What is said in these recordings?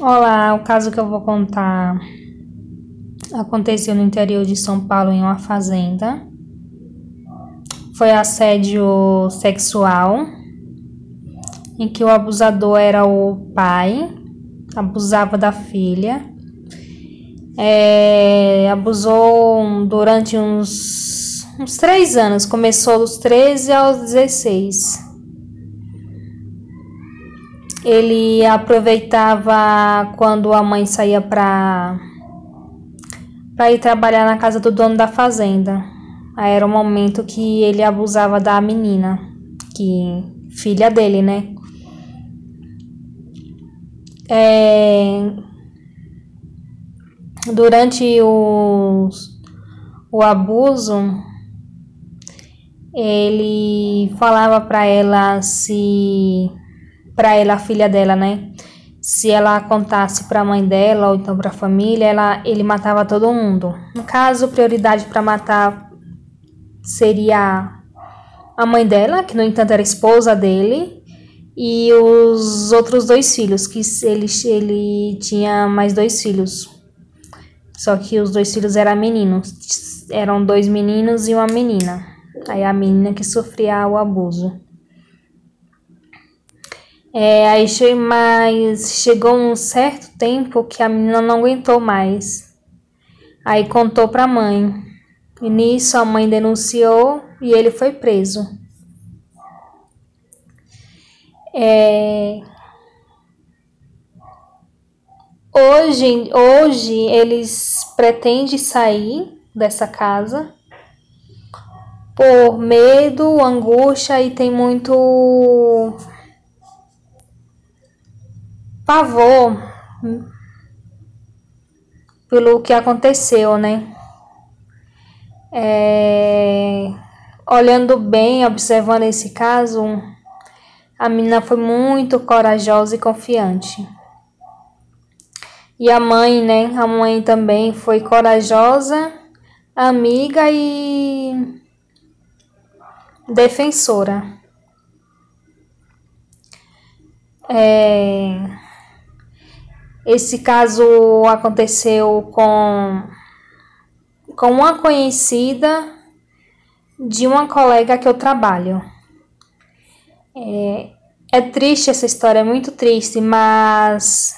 Olá, o caso que eu vou contar aconteceu no interior de São Paulo em uma fazenda. Foi assédio sexual, em que o abusador era o pai, abusava da filha. É, abusou durante uns, uns três anos, começou dos 13 aos 16 ele aproveitava quando a mãe saía para para ir trabalhar na casa do dono da fazenda. Aí era o momento que ele abusava da menina, que filha dele, né? É, durante o, o abuso, ele falava para ela se para ela, a filha dela, né? Se ela contasse para a mãe dela ou então para a família, ela, ele matava todo mundo. No caso, prioridade para matar seria a mãe dela, que no entanto era esposa dele, e os outros dois filhos, que ele, ele tinha mais dois filhos. Só que os dois filhos eram meninos. Eram dois meninos e uma menina. Aí a menina que sofria o abuso. É, aí chegou um certo tempo que a menina não aguentou mais. Aí contou para a mãe. E nisso a mãe denunciou e ele foi preso. É... Hoje, hoje eles pretendem sair dessa casa por medo, angústia e tem muito pavor pelo que aconteceu, né? É, olhando bem, observando esse caso, a menina foi muito corajosa e confiante. E a mãe, né? A mãe também foi corajosa, amiga e defensora. É, esse caso aconteceu com, com uma conhecida de uma colega que eu trabalho. É, é triste essa história, é muito triste, mas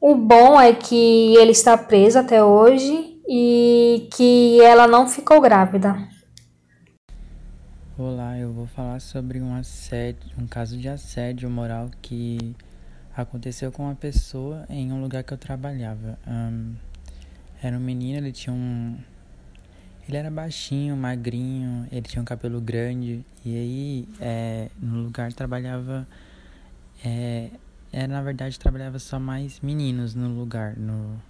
o bom é que ele está preso até hoje e que ela não ficou grávida. Olá, eu vou falar sobre um assédio, um caso de assédio moral que Aconteceu com uma pessoa em um lugar que eu trabalhava. Um, era um menino, ele tinha um. Ele era baixinho, magrinho, ele tinha um cabelo grande. E aí, é, no lugar trabalhava. É, era, na verdade, trabalhava só mais meninos no lugar. No,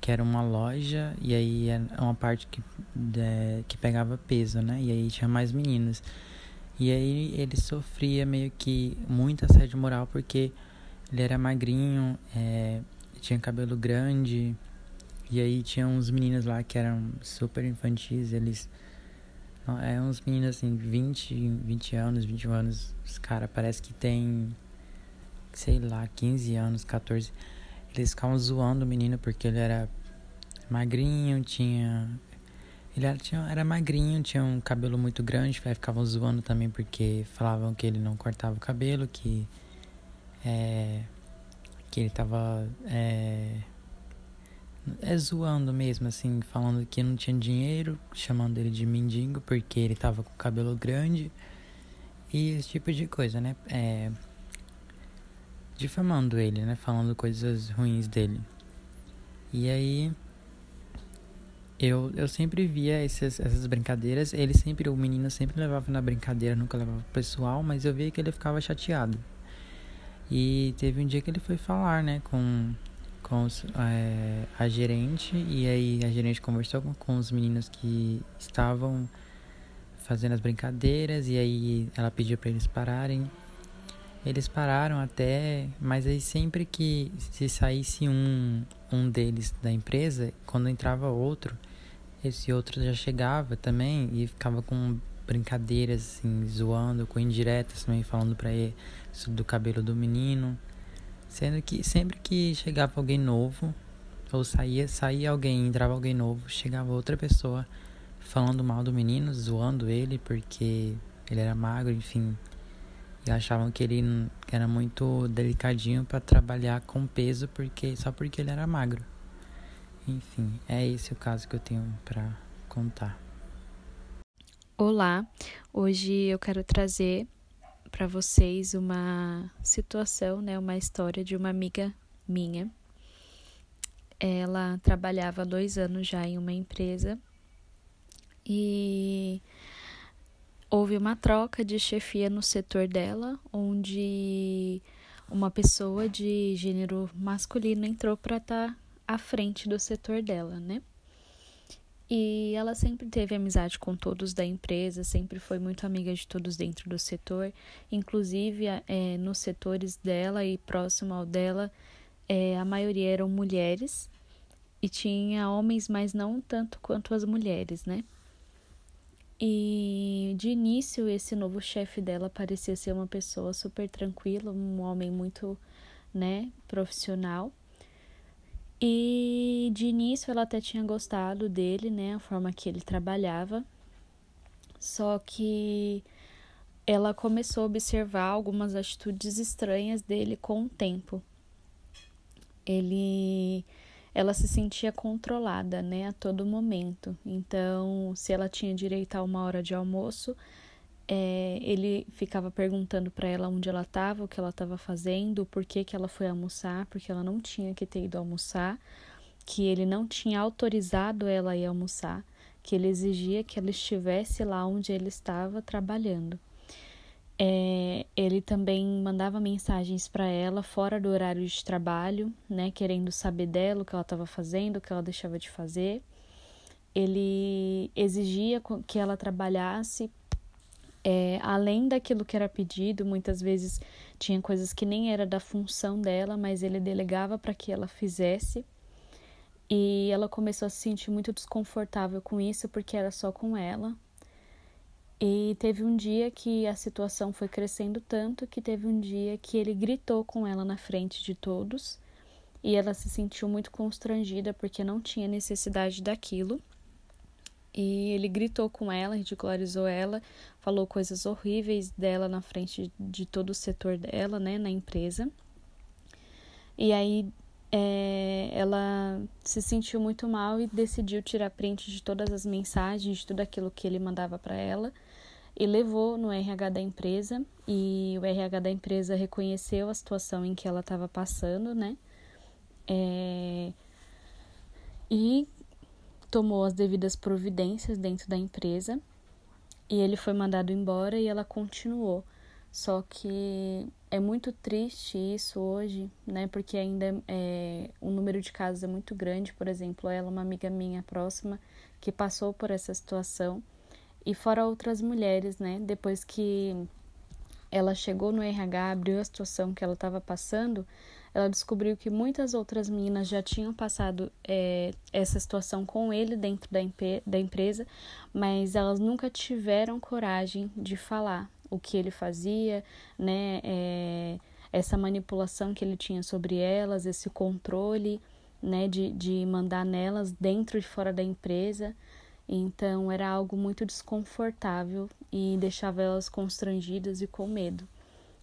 que era uma loja, e aí era uma parte que, de, que pegava peso, né? E aí tinha mais meninos. E aí ele sofria meio que muito assédio moral porque ele era magrinho, é, tinha cabelo grande. E aí tinha uns meninos lá que eram super infantis, eles. É uns meninos assim, 20, 20 anos, 21 anos. Os caras parece que tem, sei lá, 15 anos, 14. Eles ficavam zoando o menino porque ele era magrinho, tinha. Ele era, tinha, era magrinho, tinha um cabelo muito grande, aí ficavam zoando também porque falavam que ele não cortava o cabelo, que é, que ele tava é, é, zoando mesmo, assim, falando que não tinha dinheiro, chamando ele de mendigo porque ele tava com cabelo grande e esse tipo de coisa, né? É, difamando ele, né? Falando coisas ruins dele. E aí eu, eu sempre via esses, essas brincadeiras. Ele sempre, o menino sempre levava na brincadeira, nunca levava pro pessoal, mas eu via que ele ficava chateado. E teve um dia que ele foi falar, né, com, com os, é, a gerente, e aí a gerente conversou com, com os meninos que estavam fazendo as brincadeiras, e aí ela pediu para eles pararem. Eles pararam até, mas aí sempre que se saísse um, um deles da empresa, quando entrava outro, esse outro já chegava também e ficava com brincadeiras, assim, zoando, com indiretas também, falando pra ele do cabelo do menino. Sendo que sempre que chegava alguém novo, ou saía, saía alguém, entrava alguém novo, chegava outra pessoa falando mal do menino, zoando ele porque ele era magro, enfim. E achavam que ele era muito delicadinho para trabalhar com peso porque só porque ele era magro. Enfim, é esse o caso que eu tenho para contar. Olá, hoje eu quero trazer para vocês uma situação, né, uma história de uma amiga minha. Ela trabalhava há dois anos já em uma empresa e houve uma troca de chefia no setor dela, onde uma pessoa de gênero masculino entrou para estar tá à frente do setor dela, né? E ela sempre teve amizade com todos da empresa, sempre foi muito amiga de todos dentro do setor, inclusive é, nos setores dela e próximo ao dela, é, a maioria eram mulheres e tinha homens, mas não tanto quanto as mulheres, né? E de início, esse novo chefe dela parecia ser uma pessoa super tranquila, um homem muito, né, profissional. E de início ela até tinha gostado dele, né, a forma que ele trabalhava. Só que ela começou a observar algumas atitudes estranhas dele com o tempo. Ele ela se sentia controlada, né, a todo momento. Então, se ela tinha direito a uma hora de almoço, é, ele ficava perguntando para ela onde ela estava, o que ela estava fazendo, por que, que ela foi almoçar, porque ela não tinha que ter ido almoçar, que ele não tinha autorizado ela a ir almoçar, que ele exigia que ela estivesse lá onde ele estava trabalhando. É, ele também mandava mensagens para ela fora do horário de trabalho, né, querendo saber dela, o que ela estava fazendo, o que ela deixava de fazer. Ele exigia que ela trabalhasse é, além daquilo que era pedido, muitas vezes tinha coisas que nem era da função dela, mas ele delegava para que ela fizesse. E ela começou a se sentir muito desconfortável com isso, porque era só com ela. E teve um dia que a situação foi crescendo tanto que teve um dia que ele gritou com ela na frente de todos. E ela se sentiu muito constrangida porque não tinha necessidade daquilo. E ele gritou com ela, ridicularizou ela, falou coisas horríveis dela na frente de todo o setor dela, né, na empresa. E aí é, ela se sentiu muito mal e decidiu tirar print de todas as mensagens, de tudo aquilo que ele mandava para ela e levou no RH da empresa. E o RH da empresa reconheceu a situação em que ela estava passando, né? É, e tomou as devidas providências dentro da empresa e ele foi mandado embora e ela continuou. Só que é muito triste isso hoje, né? Porque ainda é, o número de casos é muito grande. Por exemplo, ela, uma amiga minha próxima, que passou por essa situação. E fora outras mulheres, né? Depois que ela chegou no RH, abriu a situação que ela estava passando, ela descobriu que muitas outras meninas já tinham passado é, essa situação com ele dentro da, da empresa, mas elas nunca tiveram coragem de falar o que ele fazia, né? É, essa manipulação que ele tinha sobre elas, esse controle, né? De, de mandar nelas dentro e fora da empresa. Então era algo muito desconfortável e deixava elas constrangidas e com medo.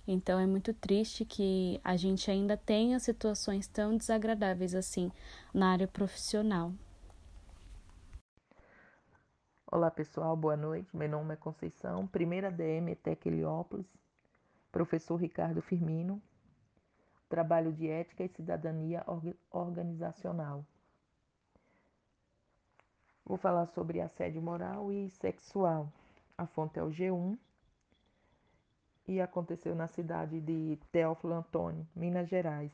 Então é muito triste que a gente ainda tenha situações tão desagradáveis assim na área profissional. Olá pessoal, boa noite. Meu nome é Conceição, primeira DM Tec Heliópolis, professor Ricardo Firmino, trabalho de ética e cidadania organizacional. Vou falar sobre assédio moral e sexual. A fonte é o G1 e aconteceu na cidade de Teófilo Antônio, Minas Gerais.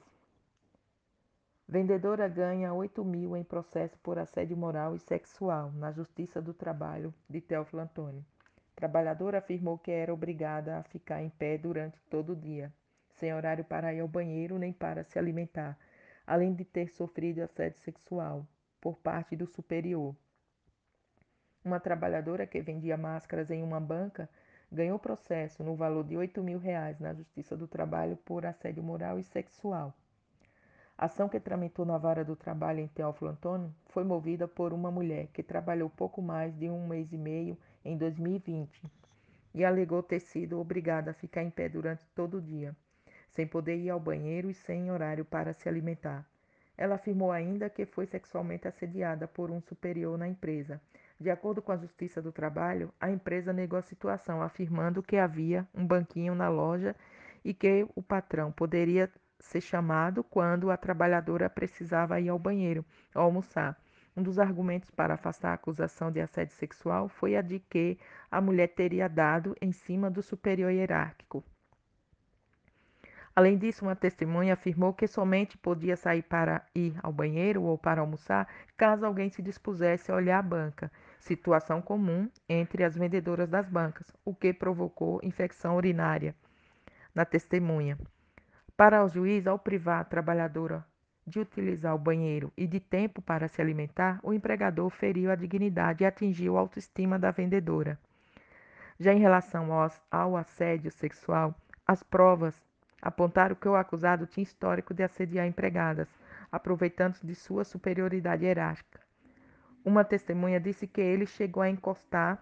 Vendedora ganha 8 mil em processo por assédio moral e sexual na Justiça do Trabalho de Teófilo Antônio. Trabalhadora afirmou que era obrigada a ficar em pé durante todo o dia, sem horário para ir ao banheiro nem para se alimentar, além de ter sofrido assédio sexual por parte do superior. Uma trabalhadora que vendia máscaras em uma banca ganhou processo no valor de 8 mil reais na Justiça do Trabalho por assédio moral e sexual. A ação que tramitou na vara do trabalho em Teófilo Antônio foi movida por uma mulher que trabalhou pouco mais de um mês e meio em 2020 e alegou ter sido obrigada a ficar em pé durante todo o dia, sem poder ir ao banheiro e sem horário para se alimentar. Ela afirmou ainda que foi sexualmente assediada por um superior na empresa. De acordo com a Justiça do Trabalho, a empresa negou a situação, afirmando que havia um banquinho na loja e que o patrão poderia ser chamado quando a trabalhadora precisava ir ao banheiro ou almoçar. Um dos argumentos para afastar a acusação de assédio sexual foi a de que a mulher teria dado em cima do superior hierárquico. Além disso, uma testemunha afirmou que somente podia sair para ir ao banheiro ou para almoçar caso alguém se dispusesse a olhar a banca, situação comum entre as vendedoras das bancas, o que provocou infecção urinária na testemunha. Para o juiz, ao privar a trabalhadora de utilizar o banheiro e de tempo para se alimentar, o empregador feriu a dignidade e atingiu a autoestima da vendedora. Já em relação ao, assédio sexual, as provas apontaram que o acusado tinha histórico de assediar empregadas, aproveitando de sua superioridade hierárquica. Uma testemunha disse que ele chegou a encostar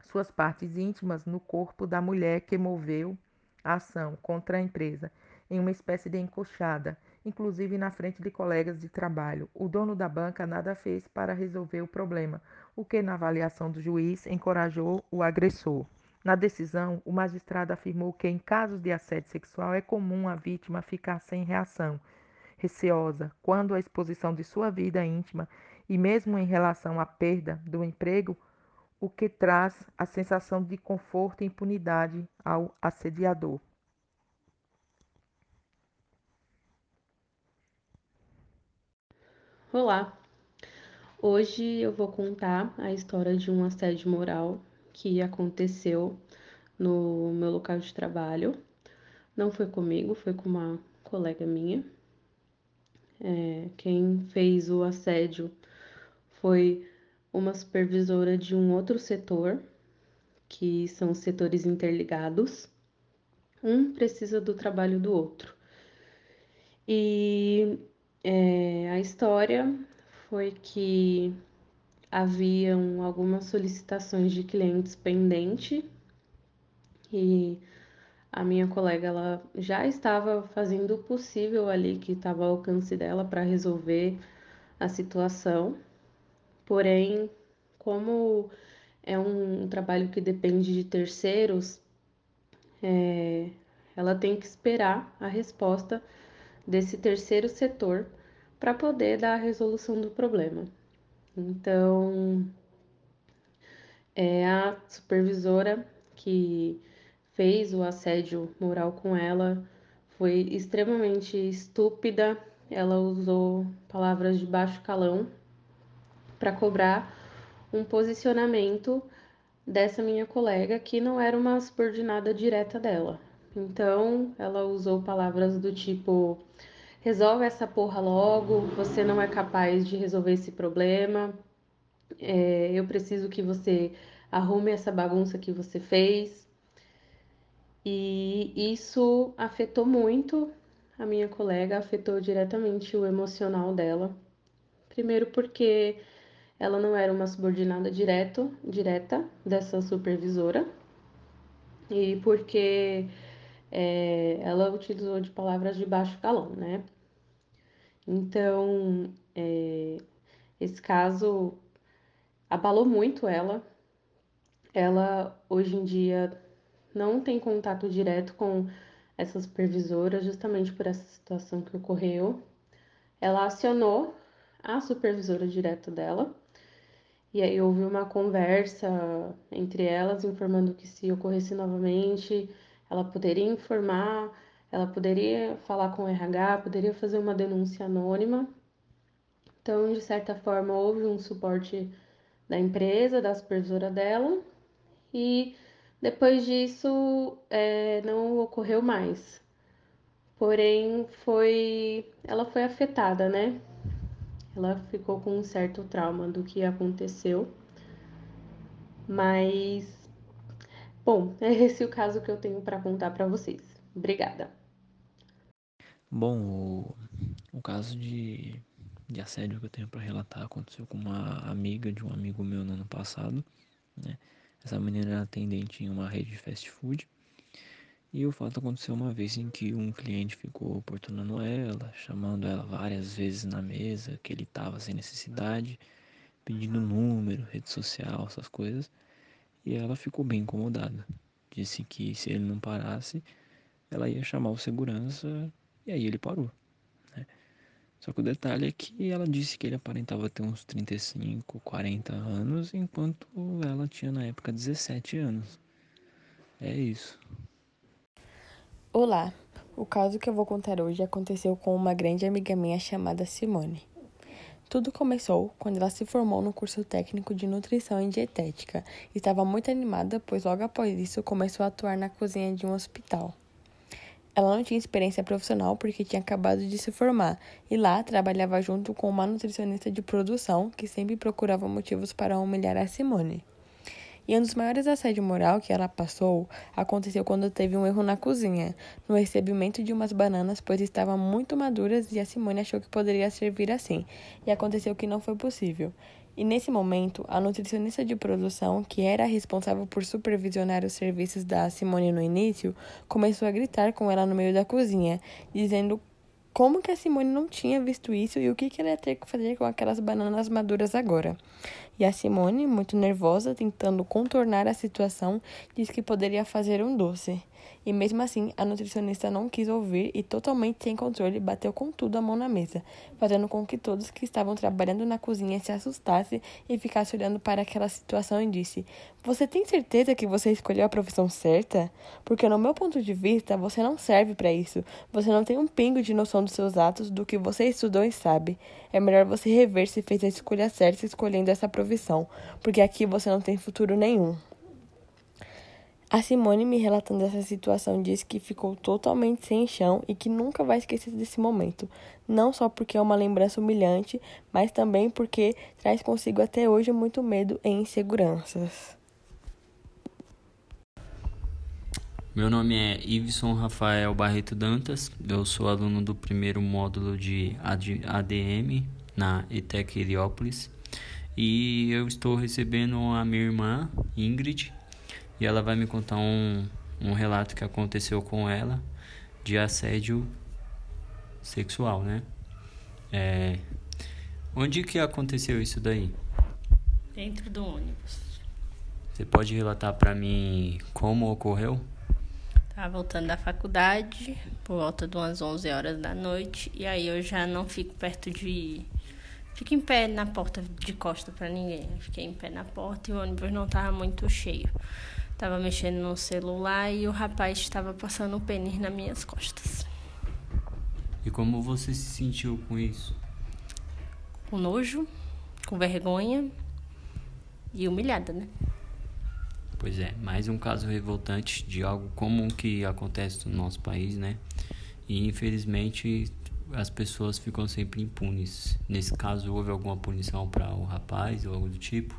suas partes íntimas no corpo da mulher que moveu a ação contra a empresa, em uma espécie de encoxada, inclusive na frente de colegas de trabalho. O dono da banca nada fez para resolver o problema, o que, na avaliação do juiz, encorajou o agressor. Na decisão, o magistrado afirmou que, em casos de assédio sexual, é comum a vítima ficar sem reação, receosa, quando a exposição de sua vida íntima e mesmo em relação à perda do emprego, o que traz a sensação de conforto e impunidade ao assediador. Olá! Hoje eu vou contar a história de um assédio moral que aconteceu no meu local de trabalho. Não foi comigo, foi com uma colega minha. É, quem fez o assédio foi uma supervisora de um outro setor, que são setores interligados. Um precisa do trabalho do outro. E é, a história foi que haviam algumas solicitações de clientes pendente e a minha colega ela já estava fazendo o possível ali que estava ao alcance dela para resolver a situação. Porém, como é um trabalho que depende de terceiros, é, ela tem que esperar a resposta desse terceiro setor para poder dar a resolução do problema. Então, é a supervisora que fez o assédio moral com ela foi extremamente estúpida. Ela usou palavras de baixo calão para cobrar um posicionamento dessa minha colega que não era uma subordinada direta dela. Então, ela usou palavras do tipo: resolve essa porra logo, você não é capaz de resolver esse problema, é, eu preciso que você arrume essa bagunça que você fez. E isso afetou muito a minha colega, afetou diretamente o emocional dela. Primeiro porque ela não era uma subordinada direto, direta dessa supervisora, e porque é, ela utilizou de palavras de baixo calão, né? Então, é, esse caso abalou muito ela. Ela hoje em dia não tem contato direto com essa supervisora, justamente por essa situação que ocorreu. Ela acionou a supervisora direta dela, e aí houve uma conversa entre elas, informando que se ocorresse novamente, ela poderia informar, ela poderia falar com o RH, poderia fazer uma denúncia anônima. Então, de certa forma, houve um suporte da empresa, da supervisora dela, e depois disso é, não ocorreu mais. Porém, foi, ela foi afetada, né? Ela ficou com um certo trauma do que aconteceu. Mas, bom, é esse o caso que eu tenho para contar para vocês. Obrigada. Bom, o, um caso de, de assédio que eu tenho para relatar aconteceu com uma amiga de um amigo meu no ano passado, né? Essa menina era atendente em uma rede de fast food. E o fato aconteceu uma vez em que um cliente ficou oportunando ela, chamando ela várias vezes na mesa, que ele estava sem necessidade, pedindo número, rede social, essas coisas. E ela ficou bem incomodada. Disse que se ele não parasse, ela ia chamar o segurança e aí ele parou. Né? Só que o detalhe é que ela disse que ele aparentava ter uns 35, 40 anos, enquanto ela tinha na época 17 anos. É isso. Olá, o caso que eu vou contar hoje aconteceu com uma grande amiga minha chamada Simone. Tudo começou quando ela se formou no curso técnico de nutrição e dietética e estava muito animada, pois logo após isso começou a atuar na cozinha de um hospital. Ela não tinha experiência profissional porque tinha acabado de se formar e lá trabalhava junto com uma nutricionista de produção que sempre procurava motivos para humilhar a Simone. E um dos maiores assédios moral que ela passou aconteceu quando teve um erro na cozinha, no recebimento de umas bananas, pois estavam muito maduras e a Simone achou que poderia servir assim, e aconteceu que não foi possível. E nesse momento, a nutricionista de produção, que era responsável por supervisionar os serviços da Simone no início, começou a gritar com ela no meio da cozinha, dizendo como que a Simone não tinha visto isso e o que, que ela ia ter que fazer com aquelas bananas maduras agora. E a Simone, muito nervosa, tentando contornar a situação, disse que poderia fazer um doce. E mesmo assim, a nutricionista não quis ouvir e, totalmente sem controle, bateu com tudo a mão na mesa, fazendo com que todos que estavam trabalhando na cozinha se assustassem e ficassem olhando para aquela situação e disse: Você tem certeza que você escolheu a profissão certa? Porque, no meu ponto de vista, você não serve para isso. Você não tem um pingo de noção dos seus atos, do que você estudou e sabe. É melhor você rever se fez a escolha certa escolhendo essa profissão, porque aqui você não tem futuro nenhum. A Simone, me relatando essa situação, disse que ficou totalmente sem chão e que nunca vai esquecer desse momento. Não só porque é uma lembrança humilhante, mas também porque traz consigo até hoje muito medo e inseguranças. Meu nome é Iveson Rafael Barreto Dantas, eu sou aluno do primeiro módulo de ADM na ETEC Heliópolis e eu estou recebendo a minha irmã Ingrid e ela vai me contar um, um relato que aconteceu com ela de assédio sexual, né? É, onde que aconteceu isso daí? Dentro do ônibus. Você pode relatar para mim como ocorreu? Tava voltando da faculdade por volta de umas 11 horas da noite e aí eu já não fico perto de fico em pé na porta de costa para ninguém. Eu fiquei em pé na porta e o ônibus não tava muito cheio. Estava mexendo no celular e o rapaz estava passando o pênis nas minhas costas. E como você se sentiu com isso? Com nojo, com vergonha e humilhada, né? Pois é, mais um caso revoltante de algo comum que acontece no nosso país, né? E infelizmente as pessoas ficam sempre impunes. Nesse caso, houve alguma punição para o rapaz ou algo do tipo?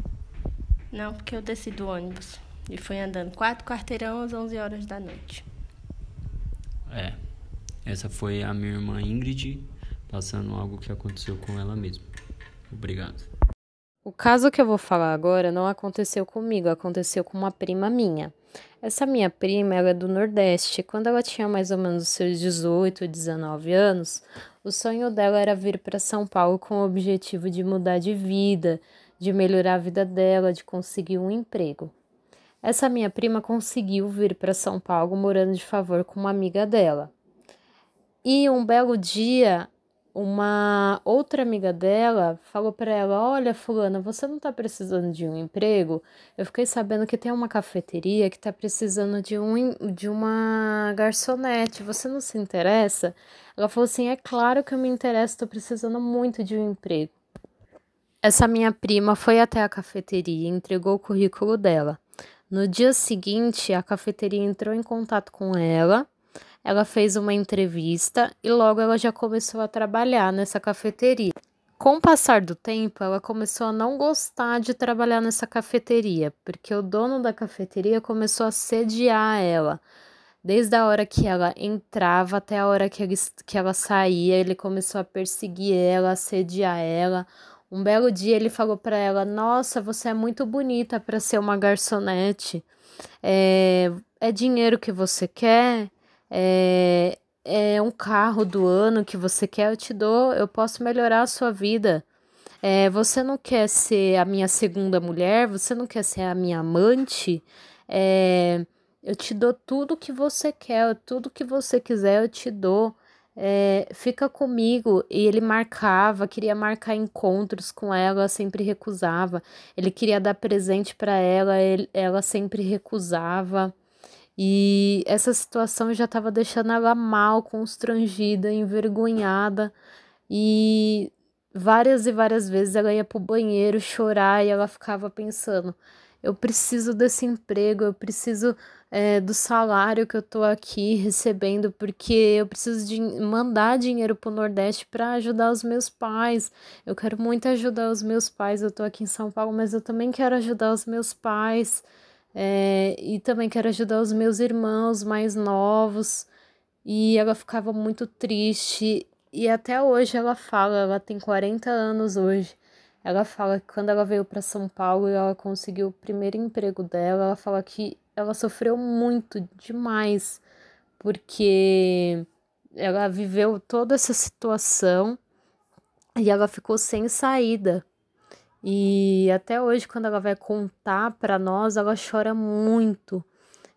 Não, porque eu desci do ônibus. E foi andando quatro quarteirão às 11 horas da noite. É. Essa foi a minha irmã Ingrid passando algo que aconteceu com ela mesma. Obrigado. O caso que eu vou falar agora não aconteceu comigo, aconteceu com uma prima minha. Essa minha prima, ela é do Nordeste. Quando ela tinha mais ou menos seus 18, 19 anos, o sonho dela era vir para São Paulo com o objetivo de mudar de vida, de melhorar a vida dela, de conseguir um emprego. Essa minha prima conseguiu vir para São Paulo morando de favor com uma amiga dela. E um belo dia, uma outra amiga dela falou para ela: Olha, Fulana, você não está precisando de um emprego? Eu fiquei sabendo que tem uma cafeteria que está precisando de, um, de uma garçonete. Você não se interessa? Ela falou assim: É claro que eu me interesso, estou precisando muito de um emprego. Essa minha prima foi até a cafeteria e entregou o currículo dela. No dia seguinte, a cafeteria entrou em contato com ela, ela fez uma entrevista e logo ela já começou a trabalhar nessa cafeteria. Com o passar do tempo, ela começou a não gostar de trabalhar nessa cafeteria, porque o dono da cafeteria começou a sediar ela, Desde a hora que ela entrava até a hora que, que ela saía, ele começou a perseguir ela, assediar ela. Um belo dia ele falou para ela: Nossa, você é muito bonita para ser uma garçonete. É, é dinheiro que você quer? É, é um carro do ano que você quer? Eu te dou, eu posso melhorar a sua vida. É, você não quer ser a minha segunda mulher? Você não quer ser a minha amante? É, eu te dou tudo que você quer, tudo que você quiser eu te dou. É, fica comigo. E ele marcava, queria marcar encontros com ela, sempre recusava. Ele queria dar presente para ela, ele, ela sempre recusava. E essa situação já estava deixando ela mal, constrangida, envergonhada. E várias e várias vezes ela ia pro banheiro chorar e ela ficava pensando: eu preciso desse emprego, eu preciso é, do salário que eu tô aqui recebendo, porque eu preciso de mandar dinheiro pro Nordeste para ajudar os meus pais. Eu quero muito ajudar os meus pais. Eu tô aqui em São Paulo, mas eu também quero ajudar os meus pais. É, e também quero ajudar os meus irmãos mais novos. E ela ficava muito triste. E até hoje ela fala, ela tem 40 anos hoje. Ela fala que quando ela veio para São Paulo e ela conseguiu o primeiro emprego dela, ela fala que ela sofreu muito demais, porque ela viveu toda essa situação e ela ficou sem saída. E até hoje, quando ela vai contar para nós, ela chora muito.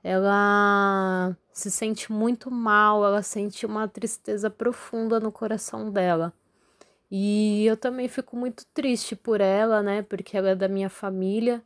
Ela se sente muito mal, ela sente uma tristeza profunda no coração dela. E eu também fico muito triste por ela, né? Porque ela é da minha família.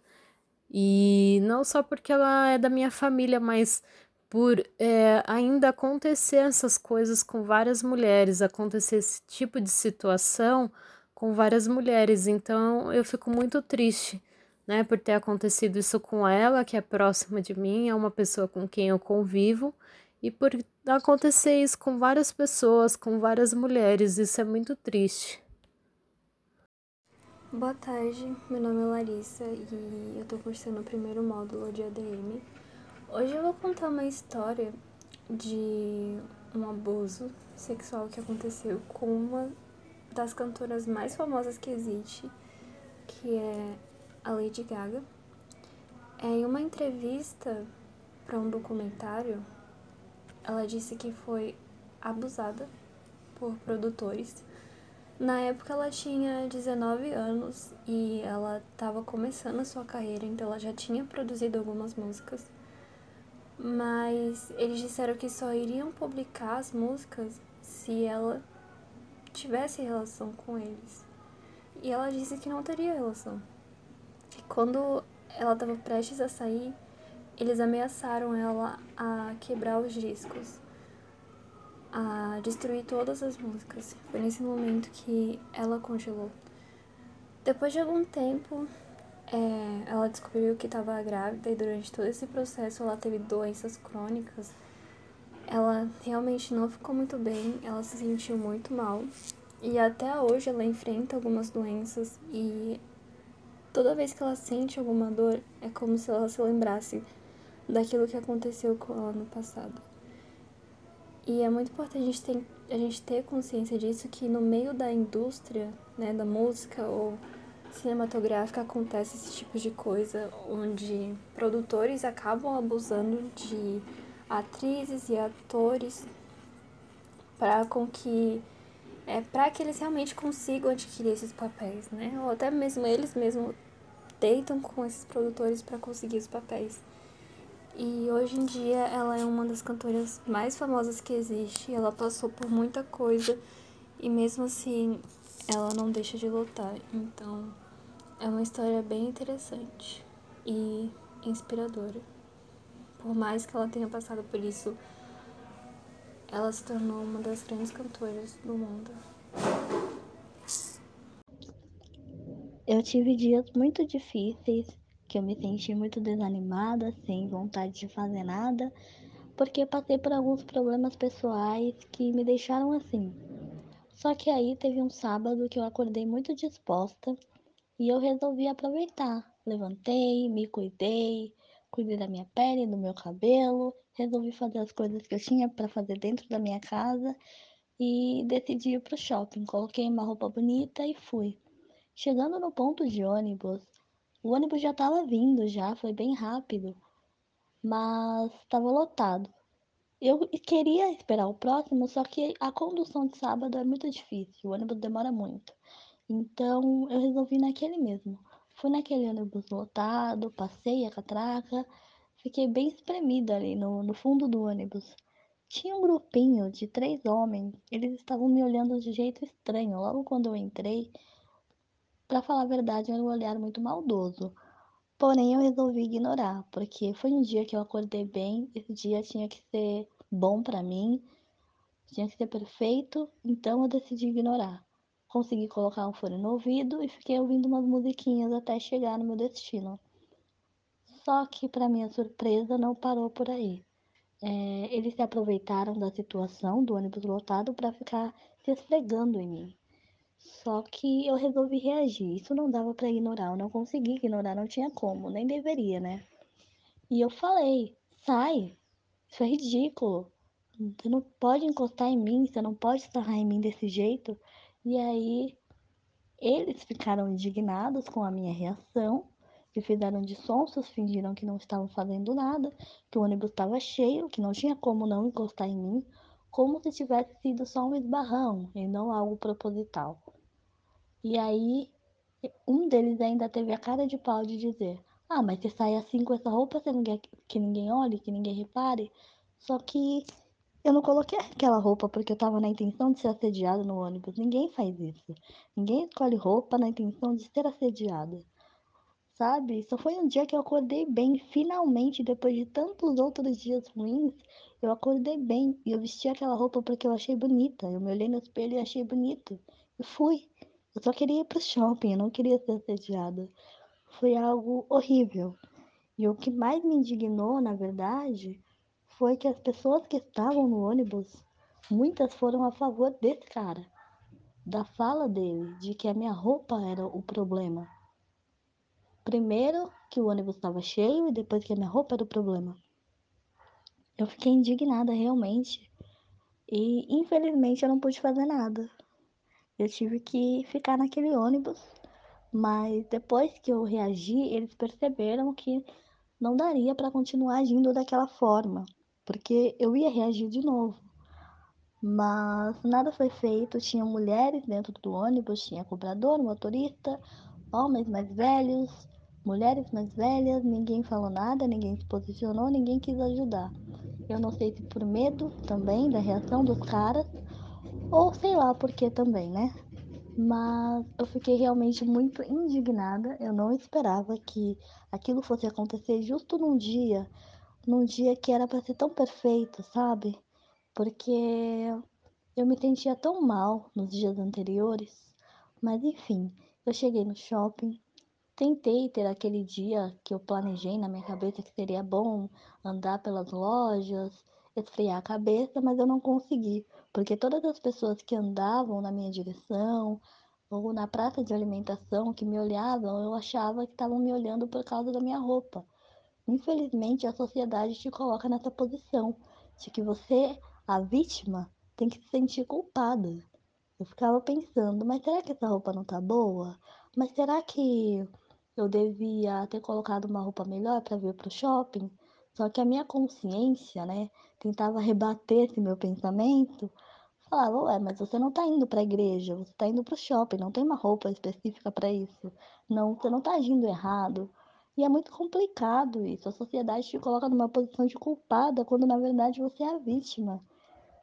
E não só porque ela é da minha família, mas por é, ainda acontecer essas coisas com várias mulheres, acontecer esse tipo de situação com várias mulheres. Então eu fico muito triste, né, por ter acontecido isso com ela, que é próxima de mim, é uma pessoa com quem eu convivo, e por acontecer isso com várias pessoas, com várias mulheres. Isso é muito triste. Boa tarde, meu nome é Larissa e eu tô cursando o primeiro módulo de ADM. Hoje eu vou contar uma história de um abuso sexual que aconteceu com uma das cantoras mais famosas que existe, que é a Lady Gaga. Em uma entrevista para um documentário, ela disse que foi abusada por produtores na época ela tinha 19 anos e ela estava começando a sua carreira, então ela já tinha produzido algumas músicas. Mas eles disseram que só iriam publicar as músicas se ela tivesse relação com eles. E ela disse que não teria relação. E quando ela estava prestes a sair, eles ameaçaram ela a quebrar os discos a destruir todas as músicas. Foi nesse momento que ela congelou. Depois de algum tempo, é, ela descobriu que estava grávida e durante todo esse processo ela teve doenças crônicas. Ela realmente não ficou muito bem, ela se sentiu muito mal. E até hoje ela enfrenta algumas doenças e toda vez que ela sente alguma dor é como se ela se lembrasse daquilo que aconteceu com ela no passado. E é muito importante a gente ter, a gente ter consciência disso, que no meio da indústria, né, da música ou cinematográfica acontece esse tipo de coisa, onde produtores acabam abusando de atrizes e atores para com que é para que eles realmente consigam adquirir esses papéis, né? Ou até mesmo eles mesmos deitam com esses produtores para conseguir os papéis. E hoje em dia ela é uma das cantoras mais famosas que existe. Ela passou por muita coisa e mesmo assim ela não deixa de lutar. Então é uma história bem interessante e inspiradora. Por mais que ela tenha passado por isso, ela se tornou uma das grandes cantoras do mundo. Eu tive dias muito difíceis que eu me senti muito desanimada, sem vontade de fazer nada, porque passei por alguns problemas pessoais que me deixaram assim. Só que aí teve um sábado que eu acordei muito disposta e eu resolvi aproveitar. Levantei, me cuidei, cuidei da minha pele, do meu cabelo, resolvi fazer as coisas que eu tinha para fazer dentro da minha casa e decidi ir pro shopping. Coloquei uma roupa bonita e fui. Chegando no ponto de ônibus, o ônibus já estava vindo já, foi bem rápido, mas estava lotado. Eu queria esperar o próximo, só que a condução de sábado é muito difícil, o ônibus demora muito. Então eu resolvi naquele mesmo. Fui naquele ônibus lotado, passei a catraca, fiquei bem espremida ali no, no fundo do ônibus. Tinha um grupinho de três homens, eles estavam me olhando de jeito estranho. Logo quando eu entrei, para falar a verdade, era um olhar muito maldoso. Porém, eu resolvi ignorar, porque foi um dia que eu acordei bem, esse dia tinha que ser bom para mim, tinha que ser perfeito, então eu decidi ignorar. Consegui colocar um fone no ouvido e fiquei ouvindo umas musiquinhas até chegar no meu destino. Só que, para minha surpresa, não parou por aí. É, eles se aproveitaram da situação do ônibus lotado para ficar se esfregando em mim. Só que eu resolvi reagir. Isso não dava para ignorar. Eu não consegui ignorar, não tinha como, nem deveria, né? E eu falei: sai, isso é ridículo. Você não pode encostar em mim, você não pode estarrar em mim desse jeito. E aí eles ficaram indignados com a minha reação, se fizeram de sonsos, fingiram que não estavam fazendo nada, que o ônibus estava cheio, que não tinha como não encostar em mim, como se tivesse sido só um esbarrão e não algo proposital. E aí um deles ainda teve a cara de pau de dizer: Ah, mas você sai assim com essa roupa, você não quer que ninguém olhe, que ninguém repare? Só que eu não coloquei aquela roupa porque eu tava na intenção de ser assediada no ônibus. Ninguém faz isso. Ninguém escolhe roupa na intenção de ser assediada. Sabe? Só foi um dia que eu acordei bem. Finalmente, depois de tantos outros dias ruins, eu acordei bem. E eu vesti aquela roupa porque eu achei bonita. Eu me olhei no espelho e achei bonito. E fui. Eu só queria ir pro shopping, eu não queria ser assediada. Foi algo horrível. E o que mais me indignou, na verdade, foi que as pessoas que estavam no ônibus, muitas foram a favor desse cara, da fala dele, de que a minha roupa era o problema. Primeiro que o ônibus estava cheio e depois que a minha roupa era o problema. Eu fiquei indignada realmente. E infelizmente eu não pude fazer nada. Eu tive que ficar naquele ônibus, mas depois que eu reagi, eles perceberam que não daria para continuar agindo daquela forma porque eu ia reagir de novo. Mas nada foi feito, tinha mulheres dentro do ônibus, tinha cobrador, motorista, homens mais velhos, mulheres mais velhas, ninguém falou nada, ninguém se posicionou, ninguém quis ajudar. Eu não sei se por medo também da reação dos caras, ou sei lá por que também, né? Mas eu fiquei realmente muito indignada. Eu não esperava que aquilo fosse acontecer justo num dia num dia que era para ser tão perfeito, sabe? Porque eu me sentia tão mal nos dias anteriores. Mas enfim, eu cheguei no shopping, tentei ter aquele dia que eu planejei na minha cabeça que seria bom andar pelas lojas, esfriar a cabeça, mas eu não consegui, porque todas as pessoas que andavam na minha direção ou na praça de alimentação que me olhavam, eu achava que estavam me olhando por causa da minha roupa. Infelizmente, a sociedade te coloca nessa posição de que você, a vítima, tem que se sentir culpada. Eu ficava pensando, mas será que essa roupa não tá boa? Mas será que eu devia ter colocado uma roupa melhor para vir pro shopping? Só que a minha consciência, né, tentava rebater esse meu pensamento. Falava, ué, mas você não tá indo pra igreja, você tá indo pro shopping, não tem uma roupa específica para isso. Não, você não tá agindo errado. E é muito complicado isso. A sociedade te coloca numa posição de culpada quando na verdade você é a vítima.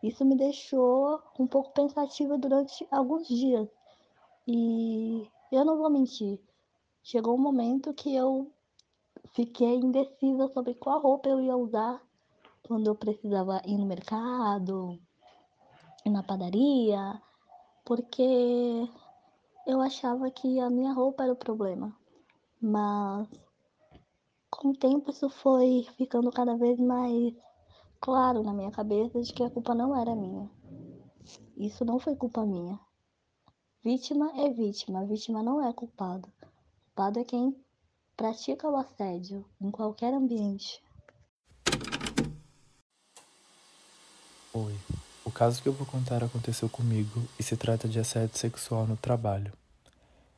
Isso me deixou um pouco pensativa durante alguns dias. E eu não vou mentir. Chegou um momento que eu fiquei indecisa sobre qual roupa eu ia usar quando eu precisava ir no mercado, ir na padaria, porque eu achava que a minha roupa era o problema. Mas com o tempo isso foi ficando cada vez mais claro na minha cabeça de que a culpa não era minha. Isso não foi culpa minha. Vítima é vítima, vítima não é culpada. Culpado é quem pratica o assédio em qualquer ambiente. Oi, o caso que eu vou contar aconteceu comigo e se trata de assédio sexual no trabalho.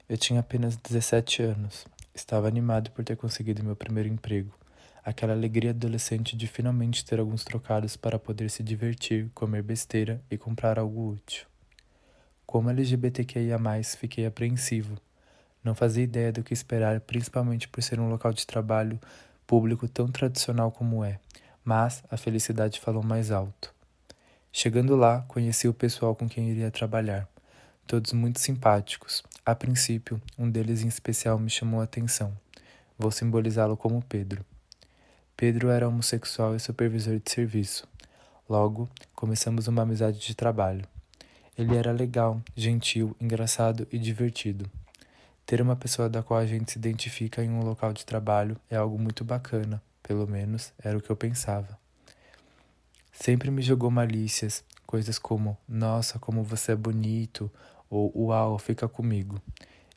Eu tinha apenas 17 anos, estava animado por ter conseguido meu primeiro emprego, aquela alegria adolescente de finalmente ter alguns trocados para poder se divertir, comer besteira e comprar algo útil. Como LGBTQIA, fiquei apreensivo. Não fazia ideia do que esperar, principalmente por ser um local de trabalho público tão tradicional como é, mas a felicidade falou mais alto. Chegando lá, conheci o pessoal com quem iria trabalhar. Todos muito simpáticos. A princípio, um deles em especial me chamou a atenção. Vou simbolizá-lo como Pedro. Pedro era homossexual e supervisor de serviço. Logo, começamos uma amizade de trabalho. Ele era legal, gentil, engraçado e divertido. Ter uma pessoa da qual a gente se identifica em um local de trabalho é algo muito bacana, pelo menos era o que eu pensava. Sempre me jogou malícias, coisas como Nossa, como você é bonito ou Uau, fica comigo.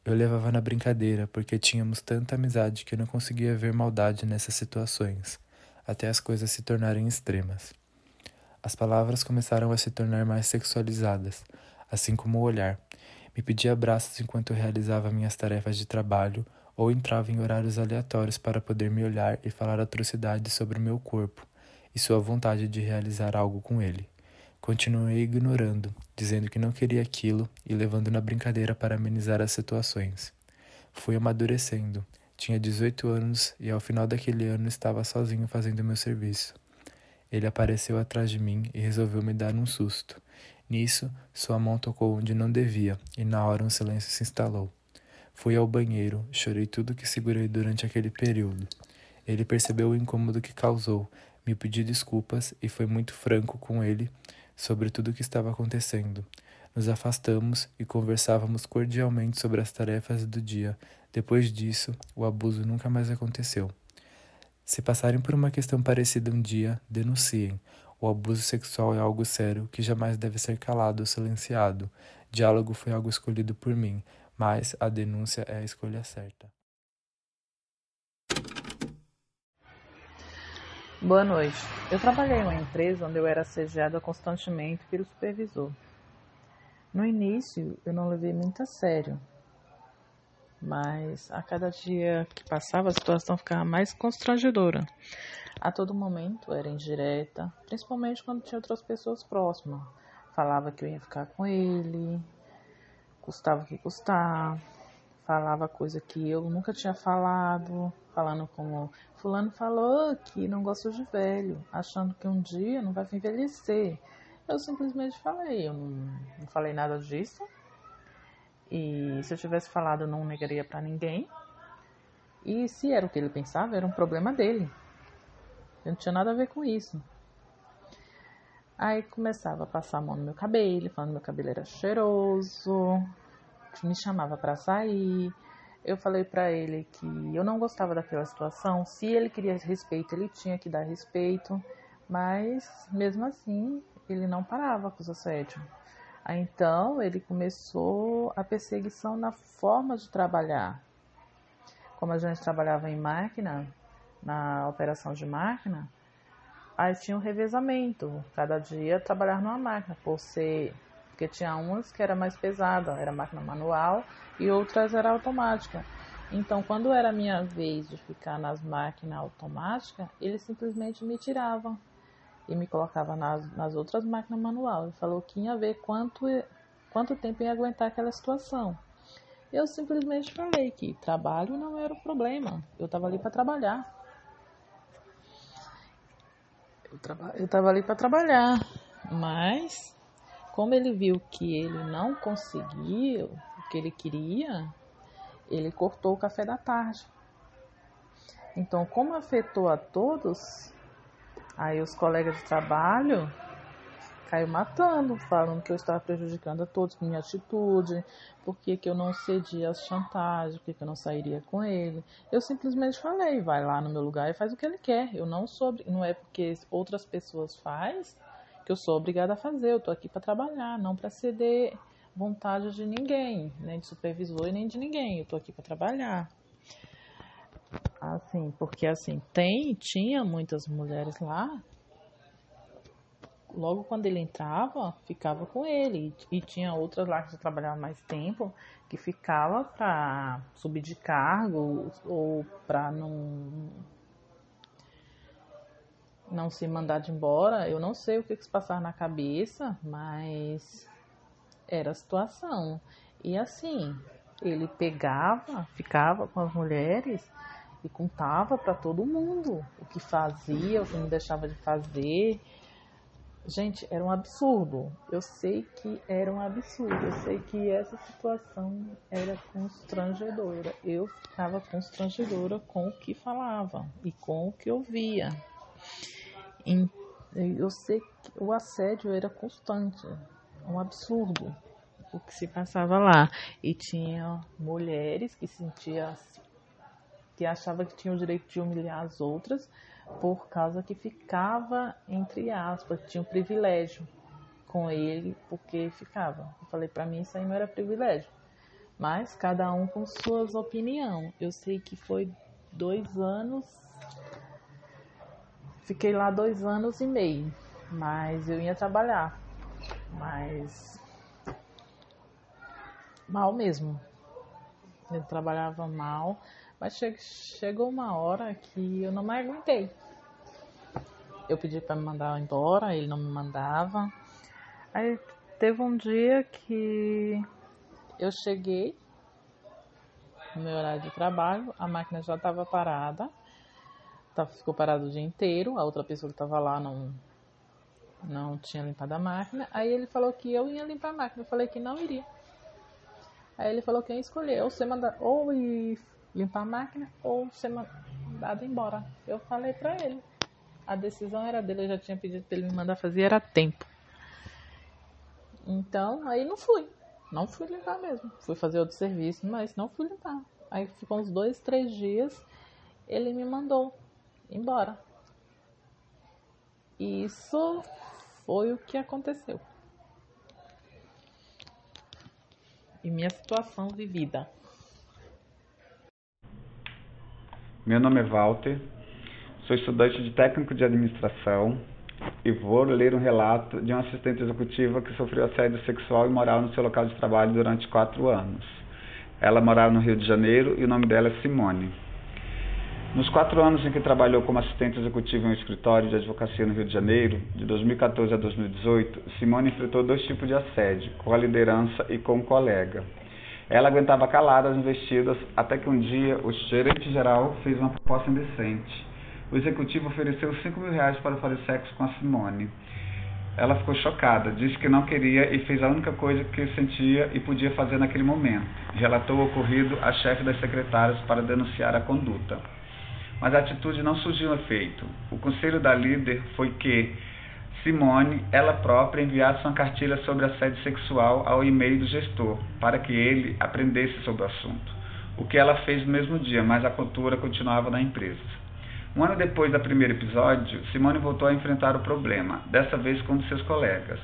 Eu levava na brincadeira porque tínhamos tanta amizade que eu não conseguia ver maldade nessas situações, até as coisas se tornarem extremas. As palavras começaram a se tornar mais sexualizadas, assim como o olhar. Me pedia abraços enquanto eu realizava minhas tarefas de trabalho ou entrava em horários aleatórios para poder me olhar e falar atrocidades sobre o meu corpo, e sua vontade de realizar algo com ele. Continuei ignorando, dizendo que não queria aquilo e levando na brincadeira para amenizar as situações. Fui amadurecendo. Tinha 18 anos e ao final daquele ano estava sozinho fazendo meu serviço. Ele apareceu atrás de mim e resolveu me dar um susto. Nisso, sua mão tocou onde não devia e na hora um silêncio se instalou. Fui ao banheiro, chorei tudo que segurei durante aquele período. Ele percebeu o incômodo que causou me pediu desculpas e foi muito franco com ele sobre tudo o que estava acontecendo. Nos afastamos e conversávamos cordialmente sobre as tarefas do dia. Depois disso, o abuso nunca mais aconteceu. Se passarem por uma questão parecida um dia, denunciem. O abuso sexual é algo sério que jamais deve ser calado ou silenciado. Diálogo foi algo escolhido por mim, mas a denúncia é a escolha certa. Boa noite. Eu trabalhei em uma empresa onde eu era assediada constantemente pelo supervisor. No início, eu não levei muito a sério, mas a cada dia que passava, a situação ficava mais constrangedora. A todo momento era indireta, principalmente quando tinha outras pessoas próximas. Falava que eu ia ficar com ele, custava o que custar, falava coisa que eu nunca tinha falado, falando como fulano falou que não gosta de velho, achando que um dia não vai envelhecer. Eu simplesmente falei, eu não, não falei nada disso. E se eu tivesse falado, eu não negaria para ninguém. E se era o que ele pensava, era um problema dele. Eu não tinha nada a ver com isso. Aí começava a passar a mão no meu cabelo, falando que meu cabelo era cheiroso, me chamava para sair. Eu falei para ele que eu não gostava daquela situação. Se ele queria respeito, ele tinha que dar respeito. Mas mesmo assim, ele não parava com os assédios. Aí, então ele começou a perseguição na forma de trabalhar. Como a gente trabalhava em máquina, na operação de máquina, aí tinha um revezamento. Cada dia trabalhar numa máquina, por ser porque tinha umas que era mais pesada, era máquina manual e outras era automática. Então, quando era minha vez de ficar nas máquinas automáticas, ele simplesmente me tirava e me colocava nas, nas outras máquinas manual. Ele falou que ia ver quanto, quanto tempo ia aguentar aquela situação. Eu simplesmente falei que trabalho não era o problema. Eu estava ali para trabalhar. Eu estava ali para trabalhar, mas como ele viu que ele não conseguiu o que ele queria, ele cortou o café da tarde. Então, como afetou a todos, aí os colegas de trabalho caiu matando, falando que eu estava prejudicando a todos com minha atitude, porque que eu não cedia às chantagens, porque que eu não sairia com ele. Eu simplesmente falei, vai lá no meu lugar e faz o que ele quer. Eu não sou, não é porque outras pessoas faz que eu sou obrigada a fazer. Eu tô aqui para trabalhar, não para ceder vontade de ninguém, nem de supervisor e nem de ninguém. Eu tô aqui para trabalhar. Assim, porque assim, tem, tinha muitas mulheres lá logo quando ele entrava, ficava com ele. E tinha outras lá que já trabalhava mais tempo, que ficava para subir de cargo ou para não não se mandar de embora. Eu não sei o que, que se passava na cabeça, mas era a situação. E assim, ele pegava, ficava com as mulheres e contava para todo mundo o que fazia, o que não deixava de fazer. Gente, era um absurdo. Eu sei que era um absurdo. Eu sei que essa situação era constrangedora. Eu ficava constrangedora com o que falava e com o que eu via. Eu sei que o assédio era constante. Um absurdo o que se passava lá. E tinha mulheres que sentiam que achavam que tinham o direito de humilhar as outras por causa que ficava, entre aspas, tinha um privilégio com ele, porque ficava. Eu falei, para mim isso aí não era privilégio. Mas cada um com suas opiniões. Eu sei que foi dois anos, fiquei lá dois anos e meio, mas eu ia trabalhar. Mas mal mesmo. Eu trabalhava mal, mas che chegou uma hora que eu não mais aguentei. Eu pedi para me mandar embora, ele não me mandava. Aí teve um dia que eu cheguei no meu horário de trabalho, a máquina já estava parada, ficou parada o dia inteiro, a outra pessoa que estava lá não, não tinha limpado a máquina. Aí ele falou que eu ia limpar a máquina, eu falei que não iria. Aí ele falou que ia escolher, ou você manda ou limpar a máquina, ou ser mandado embora. Eu falei pra ele. A decisão era dele, eu já tinha pedido pra ele me mandar fazer, era tempo. Então, aí não fui. Não fui limpar mesmo. Fui fazer outro serviço, mas não fui limpar. Aí ficou uns dois, três dias, ele me mandou embora. E isso foi o que aconteceu. E minha situação vivida. Meu nome é Walter, sou estudante de técnico de administração e vou ler um relato de uma assistente executiva que sofreu assédio sexual e moral no seu local de trabalho durante quatro anos. Ela morava no Rio de Janeiro e o nome dela é Simone. Nos quatro anos em que trabalhou como assistente executiva em um escritório de advocacia no Rio de Janeiro, de 2014 a 2018, Simone enfrentou dois tipos de assédio, com a liderança e com um colega. Ela aguentava calada as investidas até que um dia o gerente-geral fez uma proposta indecente. O executivo ofereceu 5 mil reais para fazer sexo com a Simone. Ela ficou chocada, disse que não queria e fez a única coisa que sentia e podia fazer naquele momento. Relatou o ocorrido à chefe das secretárias para denunciar a conduta. Mas a atitude não surgiu efeito. O conselho da líder foi que Simone, ela própria, enviasse uma cartilha sobre assédio sexual ao e-mail do gestor, para que ele aprendesse sobre o assunto. O que ela fez no mesmo dia, mas a cultura continuava na empresa. Um ano depois do primeiro episódio, Simone voltou a enfrentar o problema, dessa vez com um de seus colegas,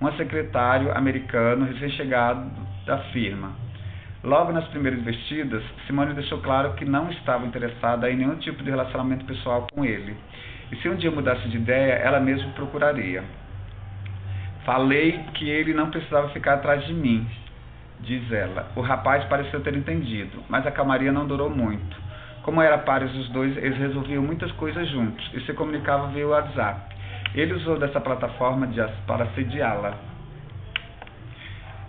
um secretário americano recém-chegado da firma. Logo nas primeiras vestidas, Simone deixou claro que não estava interessada em nenhum tipo de relacionamento pessoal com ele e se um dia mudasse de ideia, ela mesma procuraria. Falei que ele não precisava ficar atrás de mim, diz ela. O rapaz pareceu ter entendido, mas a calmaria não durou muito. Como era pares os dois, eles resolviam muitas coisas juntos e se comunicavam via WhatsApp. Ele usou dessa plataforma de, para assediá-la.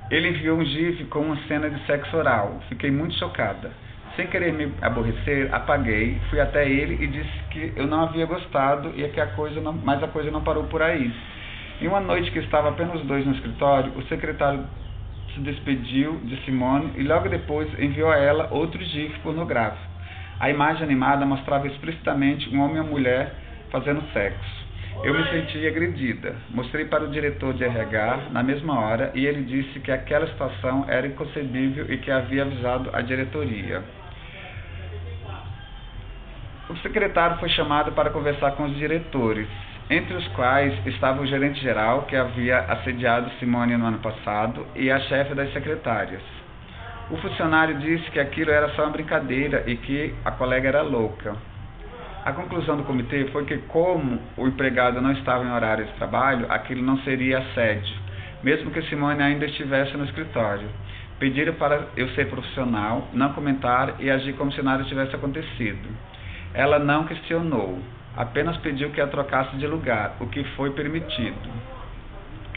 Ele enviou um GIF com uma cena de sexo oral. Fiquei muito chocada. Sem querer me aborrecer, apaguei, fui até ele e disse que eu não havia gostado e que a coisa não, mas a coisa não parou por aí. Em uma noite que estava apenas dois no escritório, o secretário se despediu de Simone e logo depois enviou a ela outro GIF pornográfico. A imagem animada mostrava explicitamente um homem e uma mulher fazendo sexo. Eu me senti agredida. Mostrei para o diretor de RH na mesma hora e ele disse que aquela situação era inconcebível e que havia avisado a diretoria. O secretário foi chamado para conversar com os diretores, entre os quais estava o gerente-geral, que havia assediado Simone no ano passado, e a chefe das secretárias. O funcionário disse que aquilo era só uma brincadeira e que a colega era louca. A conclusão do comitê foi que, como o empregado não estava em horário de trabalho, aquilo não seria assédio, mesmo que Simone ainda estivesse no escritório. Pediram para eu ser profissional, não comentar e agir como se nada tivesse acontecido. Ela não questionou, apenas pediu que a trocasse de lugar, o que foi permitido.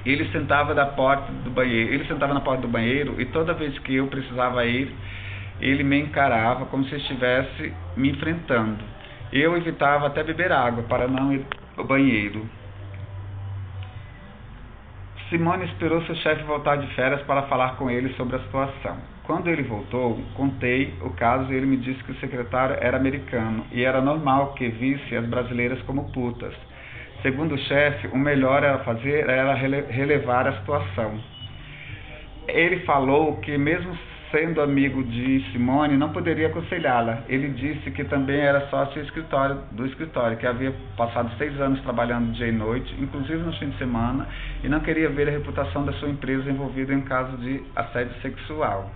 Ele sentava porta do banheiro, ele sentava na porta do banheiro e toda vez que eu precisava ir, ele me encarava como se estivesse me enfrentando. Eu evitava até beber água para não ir ao banheiro. Simone esperou seu chefe voltar de férias para falar com ele sobre a situação. Quando ele voltou, contei o caso e ele me disse que o secretário era americano e era normal que visse as brasileiras como putas. Segundo o chefe, o melhor a fazer era relevar a situação. Ele falou que, mesmo sendo amigo de Simone, não poderia aconselhá-la. Ele disse que também era sócio escritório, do escritório, que havia passado seis anos trabalhando dia e noite, inclusive no fim de semana, e não queria ver a reputação da sua empresa envolvida em caso de assédio sexual.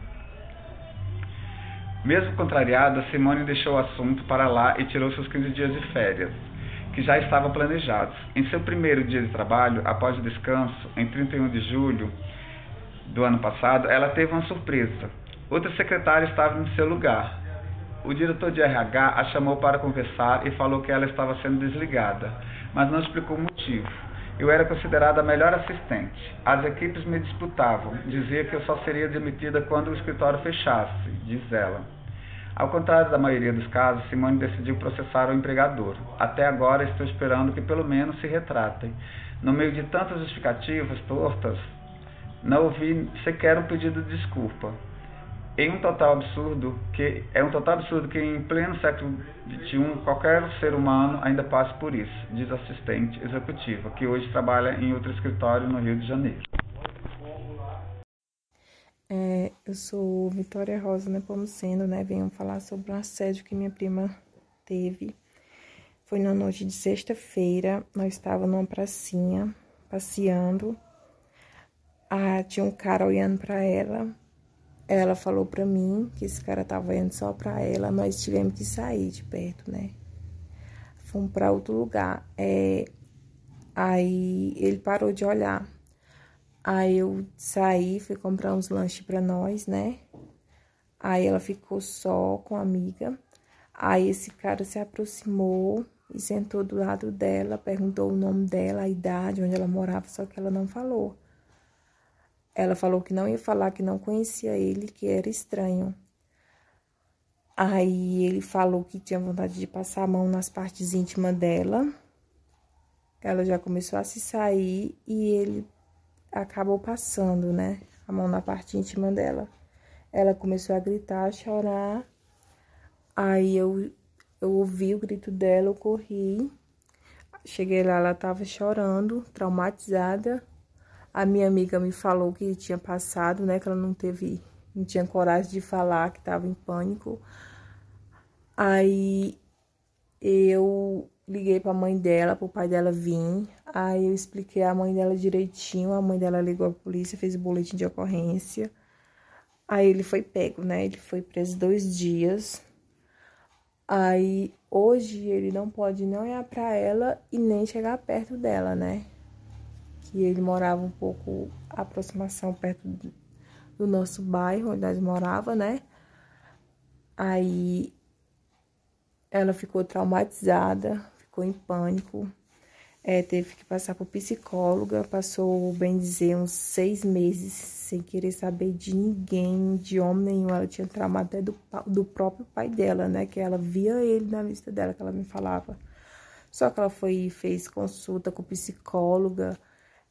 Mesmo contrariada, Simone deixou o assunto para lá e tirou seus 15 dias de férias que já estavam planejados. Em seu primeiro dia de trabalho, após o descanso, em 31 de julho do ano passado, ela teve uma surpresa. Outra secretária estava em seu lugar. O diretor de RH a chamou para conversar e falou que ela estava sendo desligada, mas não explicou o motivo. Eu era considerada a melhor assistente. As equipes me disputavam. Dizia que eu só seria demitida quando o escritório fechasse, diz ela. Ao contrário da maioria dos casos, Simone decidiu processar o empregador. Até agora estou esperando que pelo menos se retratem. No meio de tantas justificativas tortas, não ouvi sequer um pedido de desculpa. Em um total absurdo que é um total absurdo que em pleno século XXI qualquer ser humano ainda passe por isso, diz assistente executiva, que hoje trabalha em outro escritório no Rio de Janeiro. É, eu sou Vitória Rosa Nepomuceno, né? Venho falar sobre o assédio que minha prima teve. Foi na noite de sexta-feira, nós estávamos numa pracinha, passeando. Ah, tinha um cara olhando para ela. Ela falou para mim que esse cara tava olhando só para ela. Nós tivemos que sair de perto, né? Fomos para outro lugar. É, aí ele parou de olhar. Aí eu saí, fui comprar uns lanches para nós, né? Aí ela ficou só com a amiga. Aí esse cara se aproximou e sentou do lado dela, perguntou o nome dela, a idade, onde ela morava, só que ela não falou. Ela falou que não ia falar que não conhecia ele, que era estranho. Aí ele falou que tinha vontade de passar a mão nas partes íntimas dela. Ela já começou a se sair e ele acabou passando, né? A mão na parte íntima dela. Ela começou a gritar, a chorar. Aí eu, eu ouvi o grito dela, eu corri. Cheguei lá, ela tava chorando, traumatizada. A minha amiga me falou que tinha passado, né? Que ela não teve, não tinha coragem de falar, que tava em pânico. Aí eu liguei para a mãe dela, para o pai dela vir. Aí eu expliquei a mãe dela direitinho. A mãe dela ligou a polícia, fez o boletim de ocorrência. Aí ele foi pego, né? Ele foi preso dois dias. Aí hoje ele não pode nem olhar para ela e nem chegar perto dela, né? Que ele morava um pouco aproximação perto do nosso bairro onde nós morava, né? Aí ela ficou traumatizada, ficou em pânico, é, teve que passar por psicóloga, passou, bem dizer, uns seis meses sem querer saber de ninguém, de homem nenhum. Ela tinha trauma até do, do próprio pai dela, né? Que ela via ele na vista dela, que ela me falava. Só que ela foi fez consulta com psicóloga.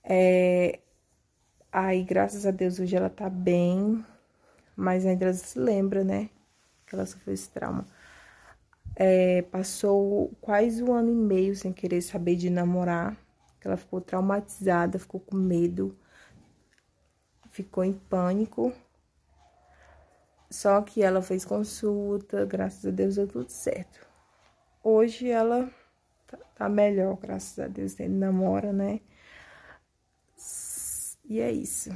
É, aí, graças a Deus, hoje ela tá bem, mas ainda se lembra, né? Que ela sofreu esse trauma. É, passou quase um ano e meio sem querer saber de namorar. Ela ficou traumatizada, ficou com medo, ficou em pânico. Só que ela fez consulta, graças a Deus deu tudo certo. Hoje ela tá, tá melhor, graças a Deus, ele namora, né? E é isso.